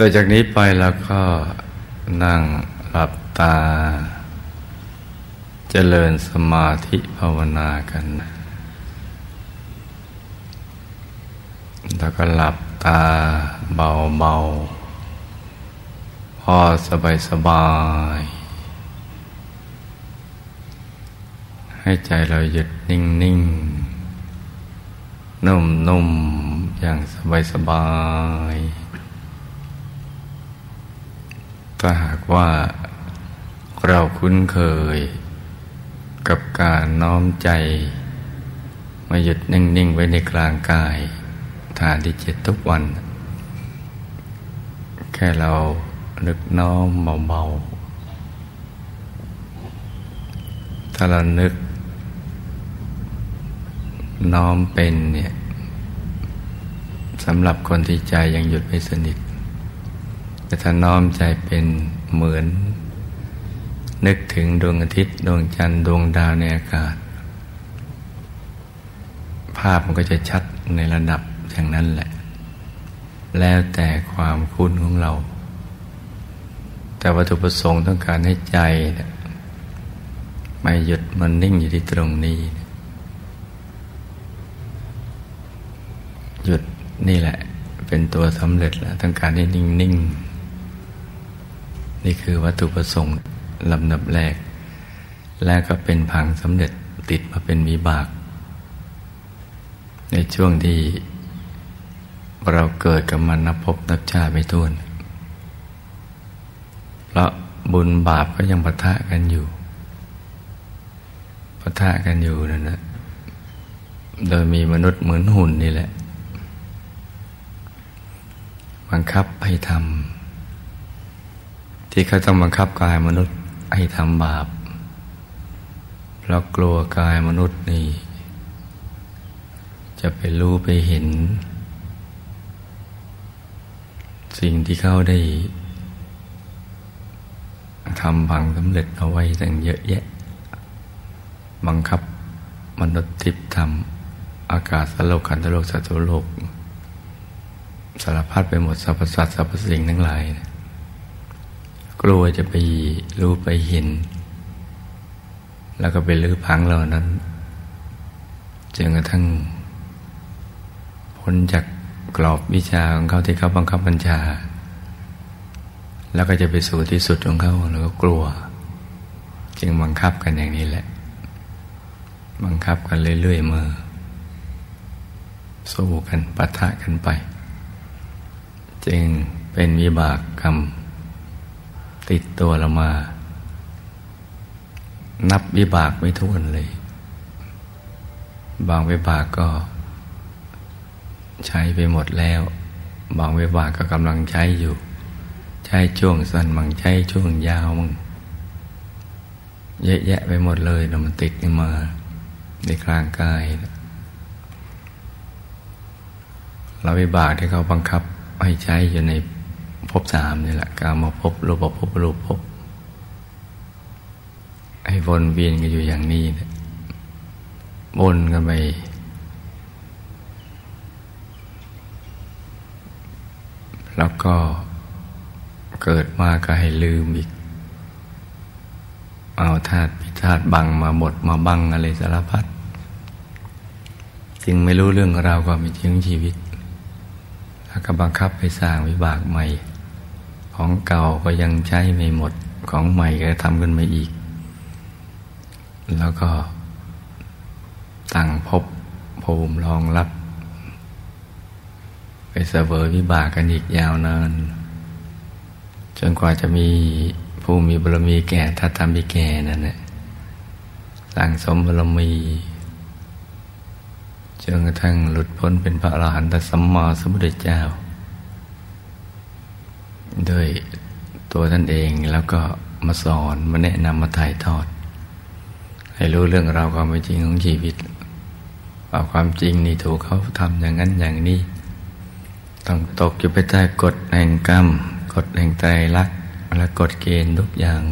ต่อจากนี้ไปเราก็นั่งหลับตา เจริญสมาธิภาวนากัน แล้วก็หลับตาเบาๆ พอสบายสบาย ให้ใจเราหยุดนิ่งๆ นุ่มๆ อย่างสบายสบาย ถ้าหากว่าเราคุ้นเคยกับการน้อมใจ มาหยุดนิ่ง ๆ ไว้ในกลางกายฐานที่เจ็ดทุกวัน แค่เรานึกน้อมเบา ๆ ถ้าเรานึก น้อมเป็นเนี่ยสำหรับคนที่ใจยังหยุดไม่สนิท แต่ถ้าน้อมใจเป็นเหมือน นึกถึงดวงอาทิตย์ดวงจันทร์ดวงดาวในอากาศ ภาพมันก็จะชัดในระดับอย่างนั้นแหละ แล้วแต่ความคุ้นของเรา แต่วัตถุประสงค์ต้องการให้ใจไม่หยุดมันนิ่งอยู่ที่ตรงนี้ หยุดนี่แหละ เป็นตัวสำเร็จแล้วต้องการให้นิ่ง ๆ นี่คือวัตถุประสงค์ลำดับแรก และก็เป็นพังสำเร็จติดมาเป็นวิบาก ในช่วงที่เราเกิดกับมันนับพบนับชาไม่ท้วน เพราะบุญบาปก็ยังปะทะกันอยู่ปะทะกันอยู่นั่นนะโดยมีมนุษย์เหมือนหุ่นนี่แหละบังคับให้ทำ ที่เขาต้องบังคับกายมนุษย์ให้ทำบาปเพราะกลัวกายมนุษย์นี่ จะไปรู้ไปเห็น สิ่งที่เขาได้ทำบังสำเร็จเอาไว้ตั้งเยอะแยะ บังคับมนุษย์ทิพย์ทำอากาศสโลกขันธโลกสัตว์โลก สารพัดไปหมดสรรพสัตว์สรรพสิ่งทั้งหลายนะ กลัวจะไปรู้ไปเห็น แล้วก็ไปลื้อพังเหล่านั้นจนกระทั่งพ้นจากกรอบวิชาของเขาที่เขาบังคับบัญชา แล้วก็จะไปสู่ที่สุดของเขาแล้วก็กลัว จึงบังคับกันอย่างนี้แหละ บังคับกันเรื่อยๆมือสู้กันปะทะกันไป จึงเป็นวิบากกรรม ติดตัวเรามา นับวิบากไม่ท้วนเลย บางวิบากก็ ใช้ไปหมดแล้ว บางวิบากก็กำลังใช้อยู่ ใช้ช่วงสั้นบางใช้ช่วงยาวมึงเยอะแยะไปหมดเลยแล้วมันติดขึ้นมาในกลางกายเราวิบากที่เขาบังคับให้ใช้อยู่ใน ภพสามนี่แหละกามาพบรูปภพรูปภพให้วนเวียนกันอยู่อย่างนี้นะวนกันไปแล้วก็เกิดมาก็ให้ลืมอีก เอาธาตุพิธาตุบังมาหมดมาบังอะไรสารพัดจึงไม่รู้เรื่องราวความเป็นจริงชีวิต แล้วก็บังคับไปสร้างวิบากใหม่ ของเก่าก็ยังใช้ไม่หมดของใหม่ก็ทำขึ้นมาอีก แล้วก็ตั้งพบภูมิรองรับ ไปเสวยวิบากกันอีกยาวนาน จนกว่าจะมีผู้มีบารมีแก่ถ้าทำมีแก่นั่นแหละสั่งสมบารมีจนกระทั่งหลุดพ้นเป็นพระอรหันตสัมมาสัมพุทธเจ้า ด้วยตัวท่านเองแล้วก็มาสอนมาแนะนำมาถ่ายทอด ให้รู้เรื่องราวความเป็นจริงของชีวิตว่าความจริงนี่ถูกเขาทำอย่างนั้นอย่างนี้ ต้องตกอยู่ไปใต้กฎแห่งกรรม กฎแห่งใจรักและกฎเกณฑ์ทุกอย่าง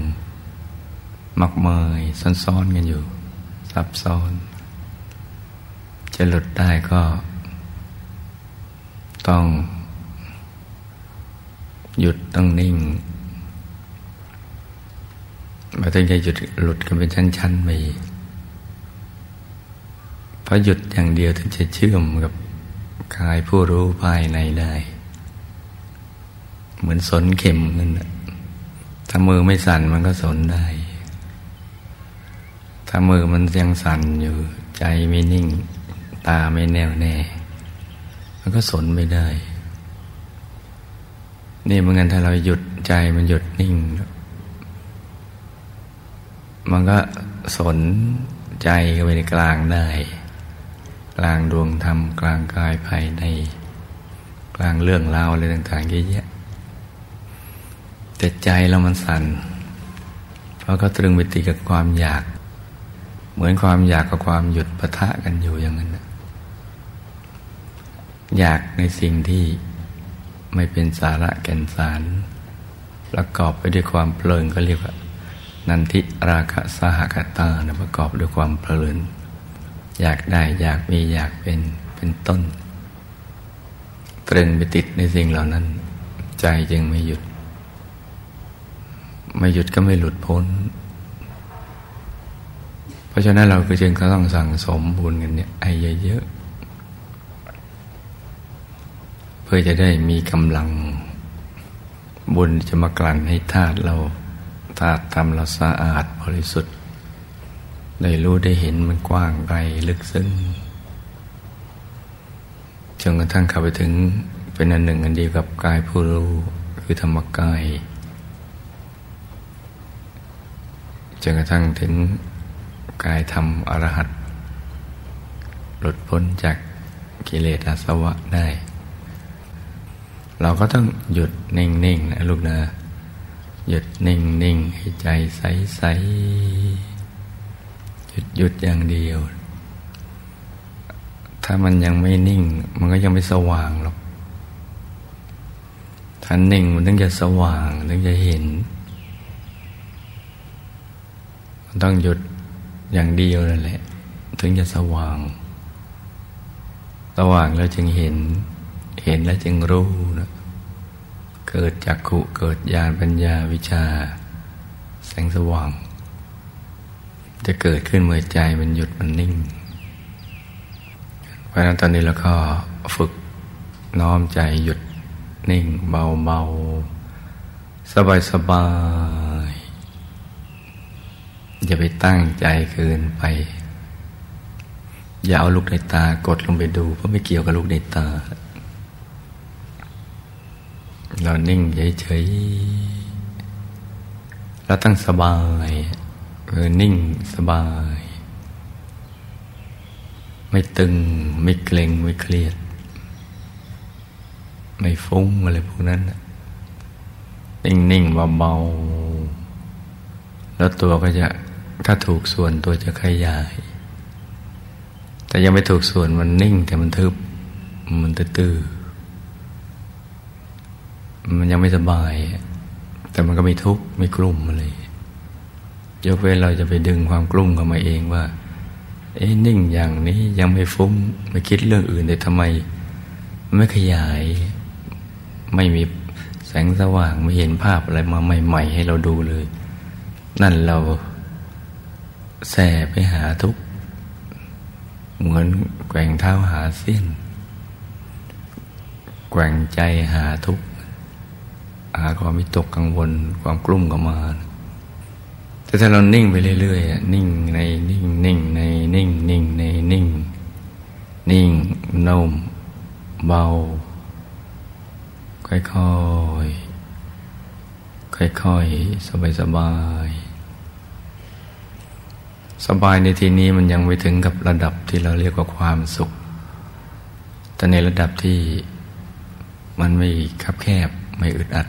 มักเมยซ้อนๆกันอยู่ ซับซ้อน จะหลุดได้ก็ ต้อง หยุดต้องนิ่งมาถึงจะหยุดหลุดกันเป็นชั้นๆไปเพราะหยุดอย่างเดียวถึงจะเชื่อมกับกายผู้รู้ภายในได้ เหมือนสนเข็มนั่นถ้ามือไม่สั่นมันก็สนได้ ถ้ามือมันยังสั่นอยู่ ใจไม่นิ่ง ตาไม่แน่วแน่ มันก็สนไม่ได้ นี่เหมือนกันถ้าเราหยุดใจมันหยุดนิ่ง มันก็สนใจเข้าไปในกลางได้ กลางดวงธรรมกลางกายภายใน กลางเรื่องราวอะไรต่างๆเยอะแยะแต่ใจเรามันสั่น เพราะก็ตรึงไปติดกับความอยาก เหมือนความอยากกับความหยุดปะทะกันอยู่อย่างนั้นอยากในสิ่งที่ ไม่เป็นสาระแก่นสาร ประกอบไปด้วยความเพลินก็เรียกว่า นันทิราคะสหกตานะประกอบด้วยความเพลิน อยากได้อยากมีอยากเป็นเป็นต้น ตรึงไปติดในสิ่งเหล่านั้น ใจจึงไม่หยุด ไม่หยุดก็ไม่หลุดพ้น เพราะฉะนั้นเราก็จึงต้องสั่งสมบุญกันเนี่ยให้เยอะๆ เพื่อจะได้มีกำลัง บุญจะมากลั่นให้ธาตุเราธาตุทำเราสะอาดบริสุทธิ์ ได้รู้ได้เห็นมันกว้างไกลลึกซึ้งจนกระทั่งเข้าไปถึงเป็นอันหนึ่งอันเดียวกับกายผู้รู้คือธรรมกายจนกระทั่งถึงกายธรรมอรหัตหลุดพ้นจากกิเลสอาสวะได้ เราก็ต้องหยุดนิ่งๆนะลูกนะหยุดนิ่งๆให้ใจใสๆหยุดหยุดอย่างเดียว ถ้ามันยังไม่นิ่ง มันก็ยังไม่สว่างหรอกถ้านิ่งมันต้องจะสว่างต้องจะเห็น มันต้องหยุดอย่างเดียวนั่นแหละ ถึงจะสว่าง สว่างแล้วจึงเห็น เห็นแล้วจึงรู้นะเกิดจากขุเกิดญาณปัญญาวิชา แสงสว่าง จะเกิดขึ้นเมื่อใจมันหยุดมันนิ่ง เพราะนั้นตอนนี้เราก็ฝึกน้อมใจหยุดนิ่งเบาเบาสบายสบายอย่าไปตั้งใจเกินไป อย่าเอาลูกในตากดลงไปดู เพราะไม่เกี่ยวกับลูกในตา เรานิ่งเฉยๆเราตั้งสบายเออนิ่งสบาย ไม่ตึง ไม่เกร็งไม่เครียด ไม่ฟุ้งอะไรพวกนั้นนิ่งนิ่งเบาๆแล้วตัวก็จะถ้าถูกส่วนตัวจะขยาย แต่ยังไม่ถูกส่วนมันนิ่งแต่มันทึบมันตื้อ มันยังไม่สบาย แต่มันก็ม่ทุกข์ไม่กลุ่มอะไรยกเว้นเราจะไปดึงความกลุ้มเข้ามาเองว่า เอ้นิ่งอย่างนี้ยังไม่ฟุ้งไม่คิดเรื่องอื่นแต่ทำไม ไม่ขยาย ไม่มีแสงสว่างไม่เห็นภาพอะไรมาใหม่ ๆ ให้เราดูเลย นั่นเราแส่ไปหาทุกเหมือนแกว่งเท้าหาเส้นแกว่งใจหาทุกหาความมิตกกังวล ความกลุ้มก็มา แต่ถ้าเรานิ่งไปเรื่อยๆนิ่งในนิ่งนิ่งในนิ่งนิ่งในนิ่ง นิ่งนุ่มเบา ค่อยๆค่อยๆสบายสบายสบายในที่นี้มันยังไม่ถึงกับระดับที่เราเรียกว่าความสุข แต่ในระดับที่มันไม่คับแคบไม่อึดอัด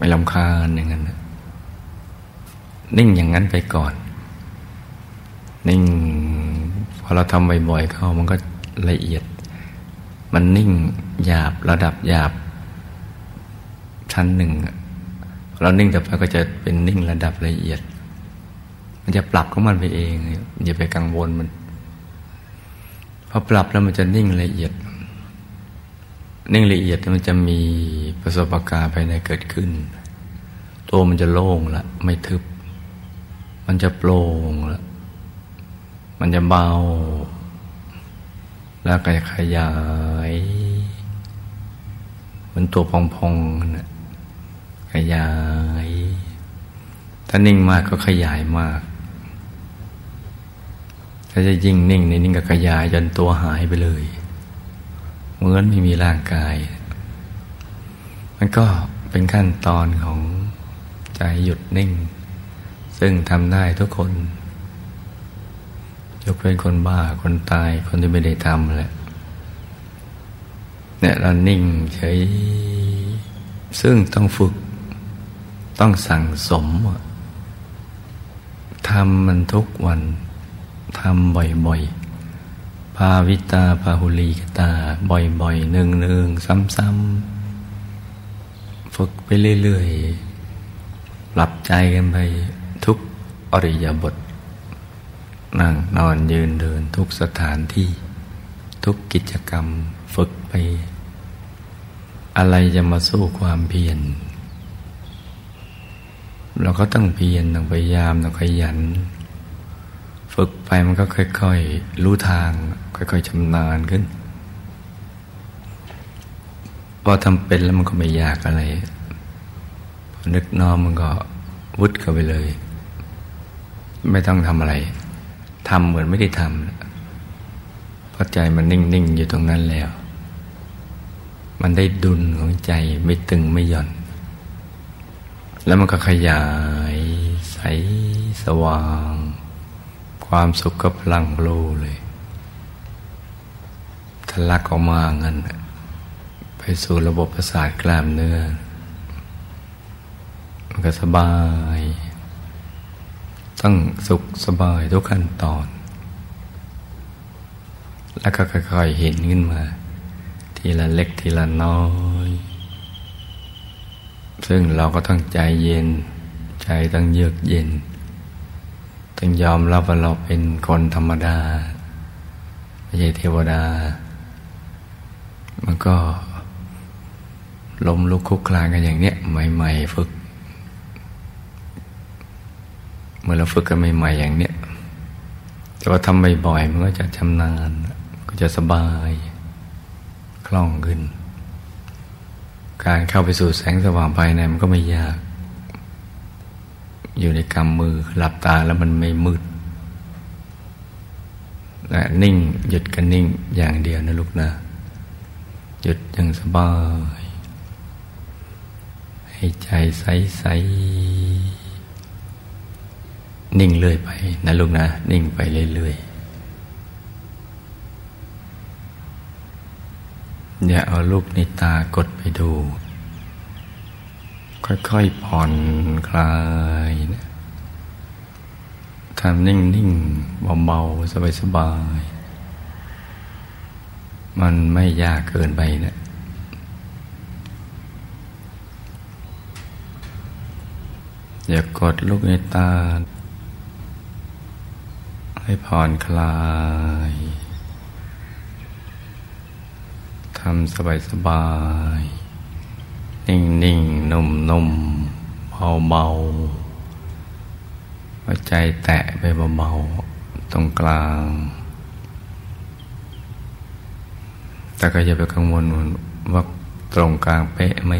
ไม่ลำคาญอย่างนั้นนิ่งอย่างนั้นไปก่อน นิ่ง พอเราทำบ่อยๆเข้ามันก็ละเอียด มันนิ่งหยาบระดับหยาบ ชั้นหนึ่งเรานิ่งแต่ไปก็จะเป็นนิ่งระดับละเอียด มันจะปรับของมันไปเองอย่าไปกังวลมันพอปรับแล้วมันจะนิ่งละเอียด นิ่งละเอียดมันจะมีประสบการณ์ภายในเกิดขึ้น ตัวมันจะโล่งละไม่ทึบ มันจะโปร่งละมันจะเบา แล้วก็จะขยายมันตัวพองๆนะขยาย ถ้านิ่งมากก็ขยายมาก ถ้าจะยิ่งนิ่งในนิ่งก็ขยายจนตัวหายไปเลย เหมือนไม่มีร่างกาย มันก็เป็นขั้นตอนของใจหยุดนิ่ง ซึ่งทำได้ทุกคน ยกเป็นคนบ้าคนตายคนที่ไม่ได้ทำแหละเนี่ยเรานิ่งเฉยซึ่งต้องฝึก ต้องสั่งสมทำมันทุกวันทำบ่อยๆาวิตาภาหุลีกตา บ่อยๆหนึ่งๆซ้ำๆ ฝึกไปเรื่อยๆ ปรับใจกันไปทุกอริยบท นั่งนอนยืนเดินทุกสถานที่ ทุกกิจกรรมฝึกไป อะไรจะมาสู้ความเพียรเราก็ต้องเพียรต้องพยายามต้องขยัน ฝึกไปมันก็ค่อย ๆ รู้ทาง ค่อยๆชำนาญขึ้น พอทำเป็นแล้วมันก็ไม่ยากอะไร พอนึกนอมมันก็วุดเข้าไปเลย ไม่ต้องทำอะไรทำเหมือนไม่ได้ทำเพราะใจมันนิ่ง ๆ อยู่ตรงนั้นแล้ว มันได้ดุลของใจไม่ตึงไม่หย่อน แล้วมันก็ขยายใสสว่าง ความสุขกับพลังโลเลย ทะลักออกมาเงินไปสู่ระบบประสาทกล้ามเนื้อ มันก็สบาย ต้องสุขสบายทุกขั้นตอน แล้วก็ค่อยๆเห็นขึ้นมา ทีละเล็กทีละน้อย ซึ่งเราก็ต้องใจเย็น ใจต้องเยือกเย็น ต้องยอมรับว่าเราเป็นคนธรรมดาไม่ใช่เทวดา ก็ล้มลุกคุกคลานกันอย่างเนี้ยใหม่ ๆ ฝึก เมื่อเราฝึกกันใหม่ๆอย่างเนี้ยแต่ว่าทำบ่อยๆมันก็จะชำนาญก็จะสบายคล่องขึ้น การเข้าไปสู่แสงสว่างภายในมันก็ไม่ยาก อยู่ในกำมือหลับตาแล้วมันไม่มืดนิ่งหยุดกันนิ่งอย่างเดียวนะลูกนะ หยุดอย่างสบาย ให้ใจใสใสนิ่งเรื่อยไปนะลูกนะ นิ่งไปเรื่อยๆ อย่าเอาลูกในตากดไปดู ค่อยๆผ่อนคลายนะทำนิ่งๆเบาๆสบายๆ มันไม่ยากเกินไปนะอย่ากดลูกในตา ให้ผ่อนคลายทำสบายสบาย นิ่งนิ่งนุ่มนุ่มเบาเบาหัวใจแตะไปเบาๆตรงกลาง แต่ก็อย่าไปกังวลว่าตรงกลางเป๊ะไหม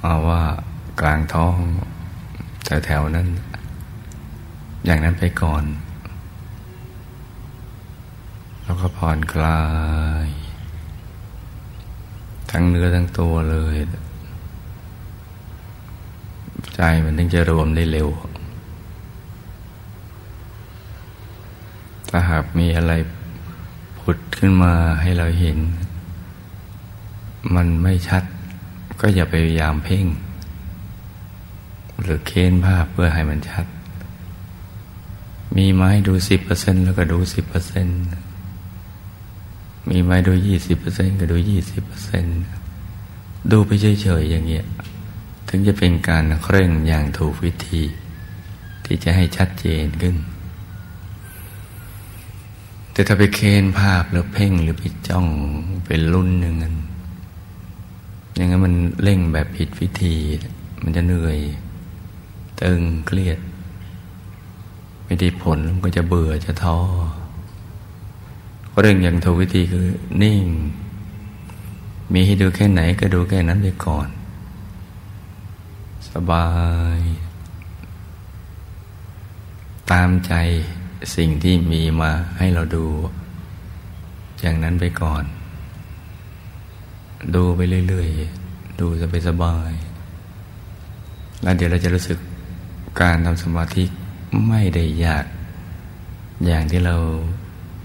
เอาว่ากลางท้องแถวๆนั้น อย่างนั้นไปก่อน แล้วก็ผ่อนคลาย ทั้งเนื้อทั้งตัวเลย ใจมันถึงจะรวมได้เร็ว ถ้าหากมีอะไร ดขึ้นมาให้เราเห็น มันไม่ชัด ก็อย่าไปพยายามเพ่ง หรือเค้นภาพเพื่อให้มันชัด มีไม้ดูสิบเปอร์เซ็นแล้วก็ดูสิบเปอร์เซ็นมีไม้ดูยี่สิบเปอร์เซ็นก็ดูยี่สิบเปอร์เซ็นดูไปเฉยๆอย่างเงี้ย ถึงจะเป็นการเคร่งอย่างถูกวิธี ที่จะให้ชัดเจนขึ้น แต่ถ้าไปเค้นภาพหรือเพ่งหรือไปจ้องเป็นรุ่นหนึ่งอย่างนั้นมันเร่งแบบผิดวิธี มันจะเหนื่อย ตึงเครียด ไม่ได้ผลมันก็จะเบื่อจะท้อเรื่องอย่างถูกวิธีคือนิ่ง มีให้ดูแค่ไหนก็ดูแค่นั้นไปก่อน สบาย ตามใจ สิ่งที่มีมาให้เราดู อย่างนั้นไปก่อน ดูไปเรื่อยๆ ดูจะไปสบายแล้วเดี๋ยวเราจะรู้สึกการทำสมาธิไม่ได้ยาก อย่างที่เรา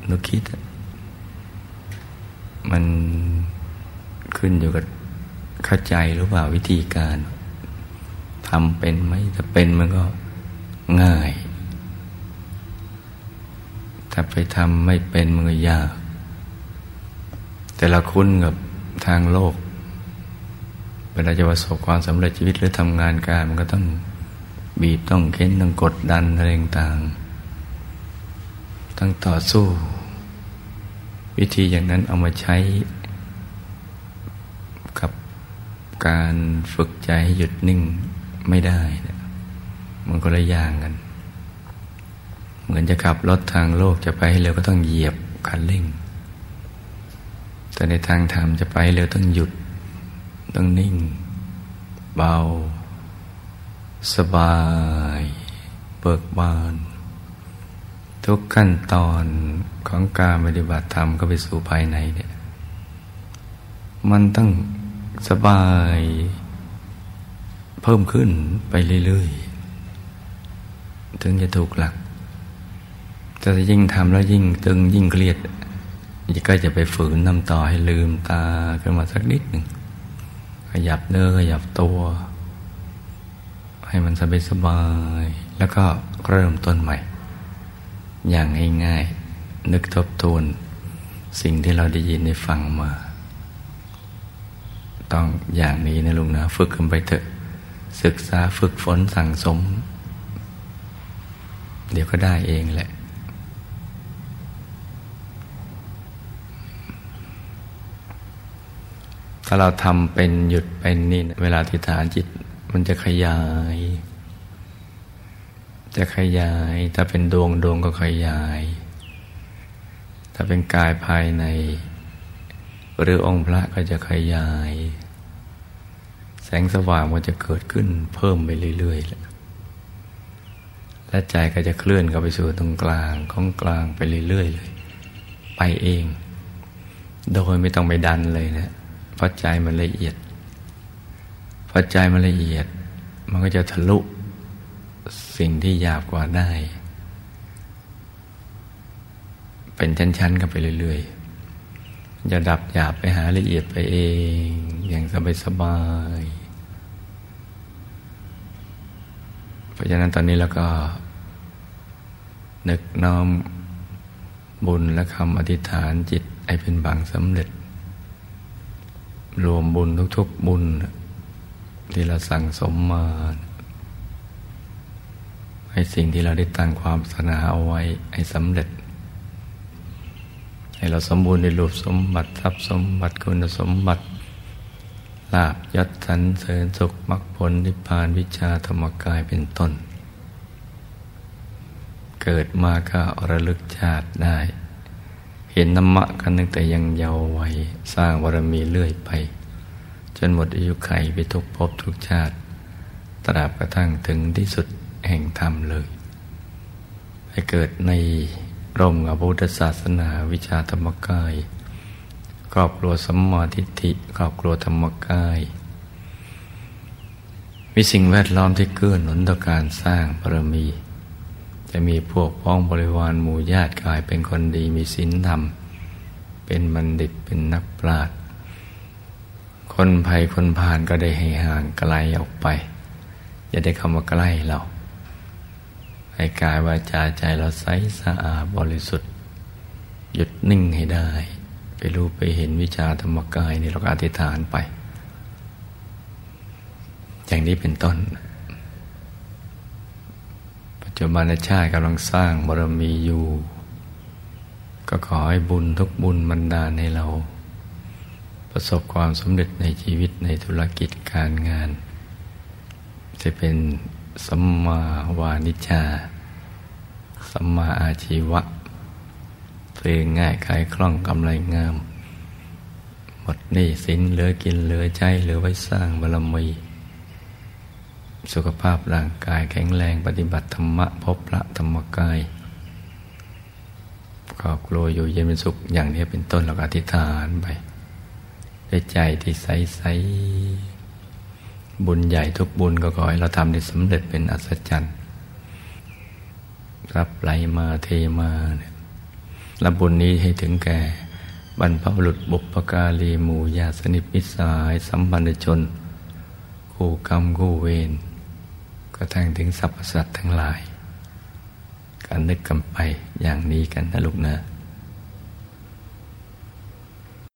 นึกคิด มันขึ้นอยู่กับเข้าใจหรือเปล่าวิธีการทำเป็นไหมถ้าเป็นมันก็ง่าย ถ้าไปทำไม่เป็นมันก็ยาก แต่เราคุ้นกับทางโลกเวลาจะประสบความสำเร็จชีวิตหรือทำงานการมันก็ต้องบีบต้องเค้นต้องกดดันอะไรต่างต้องต่อสู้ วิธีอย่างนั้นเอามาใช้ กับการฝึกใจให้หยุดนิ่งไม่ได้มันก็เลยย่างกัน จะขับรถทางโลกจะไปให้เร็วก็ต้องเหยียบคันเร่ง แต่ในทางธรรมจะไปเร็วต้องหยุด ต้องนิ่ง เบา สบาย เบิกบาน ทุกขั้นตอนของการปฏิบัติธรรมก็ไปสู่ภายในเนี่ย มันต้องสบาย เพิ่มขึ้นไปเรื่อยๆ ถึงจะถูกหลัก แต่ยิ่งทำแล้วยิ่งตึงยิ่งเครียดก็จะไปฝืนทำต่อให้ลืมตาขึ้นมาสักนิดหนึ่งขยับเนื้อขยับตัว ให้มันสบายสบาย แล้วก็เริ่มต้นใหม่ อย่างง่ายๆ นึกทบทวน สิ่งที่เราได้ยินได้ฟังมา ต้องอย่างนี้นะลุงนะ ฝึกกันไปเถอะ ศึกษาฝึกฝนสั่งสม เดี๋ยวก็ได้เองแหละ ถ้าเราทำเป็นหยุดเป็นนี่เวลาทิฏฐานจิต มันจะขยาย จะขยาย ถ้าเป็นดวงดวงก็ขยาย ถ้าเป็นกายภายใน หรือองค์พระก็จะขยาย แสงสว่างมันจะเกิดขึ้นเพิ่มไปเรื่อยๆและใจก็จะเคลื่อนเข้าไปสู่ตรงกลางของกลางไปเรื่อยๆเลย ไปเอง โดยไม่ต้องไปดันเลยนะ พราะใจมันละเอียดพอใจมันละเอียด มันก็จะทะลุสิ่งที่หยาบกว่าได้ เป็นชั้นๆกันไปเรื่อยๆจะดับหยาบไปหาละเอียดไปเอง อย่างสบายๆเพราะฉะนั้นตอนนี้เราก็ นึกน้อมบุญและคำอธิษฐานจิตให้เป็นบางสำเร็จ รวมบุญทุกๆบุญ ที่เราสั่งสมมา ให้สิ่งที่เราได้ตั้งความสนาเอาไว้ให้สำเร็จ ให้เราสมบูรณ์ในรูปสมบัติทรัพย์สมบัติคุณสมบัติลาบยัดสันเสริญสุขมรรคผลนิพพานวิชาธรรมกายเป็นต้น เกิดมาก็ระลึกชาติได้ เห็นธรรมะกันตั้งแต่ยังเยาว์วัยสร้างบารมีเรื่อยไป จนหมดอายุไขไปทุกภพทุกชาติ ตราบกระทั่งถึงที่สุดแห่งธรรมเลยไปเกิดในร่มกับพุทธศาสนาวิชาธรรมกายครอบครัวสัมมาทิฏฐิครอบครัวธรรมกายมีสิ่งแวดล้อมที่เกื้อหนุนต่อการสร้างบารมี จะมีพวกพ้องบริวารหมู่ญาติกลายเป็นคนดีมีศีลธรรม เป็นบัณฑิตเป็นนักปราชญ์คนภัยคนผ่านก็ได้ให้ห่างไกลออกไปอย่าได้เข้ามาใกล้เราให้กายวาจาใจเราใสสะอาดบริสุทธิ์ หยุดนิ่งให้ได้ ไปรู้ไปเห็นวิชาธรรมกายในี่เราก็อธิษฐานไป อย่างนี้เป็นต้น จุบันชาติกำลังสร้างบารมีอยู่ ก็ขอให้บุญทุกบุญบันดาให้เรา ประสบความสำเร็จในชีวิตในธุรกิจการงาน จะเป็นสัมมาวานิชา สัมมาอาชีวะซื้อง่ายขายคล่องกำไรงาม หมดหนี้สินเหลือกินเหลือใช้เหลือไว้สร้างบารมี สุขภาพร่างกายแข็งแรงปฏิบัติธรรมะพบพระธรรมกายครอบครัวอยู่เย็นเป็นสุขอย่างนี้เป็นต้นเราก็อธิษฐานไปด้วยใจที่ใสใสบุญใหญ่ทุกบุญก็ขอให้เราทำได้สำเร็จเป็นอัศจรรย์รับไหลมาเทมาเนี่ยรับบุญนี้ให้ถึงแก่บรรพบุรุษบุปการีหมู่ญาสนิทมิสายสัมพันธชน คู่กรรมคู่เวร ก็ทั้งถึงสรรพสัตว์ทั้งหลาย การนึกกันไปอย่างนี้กันนะลูกนะ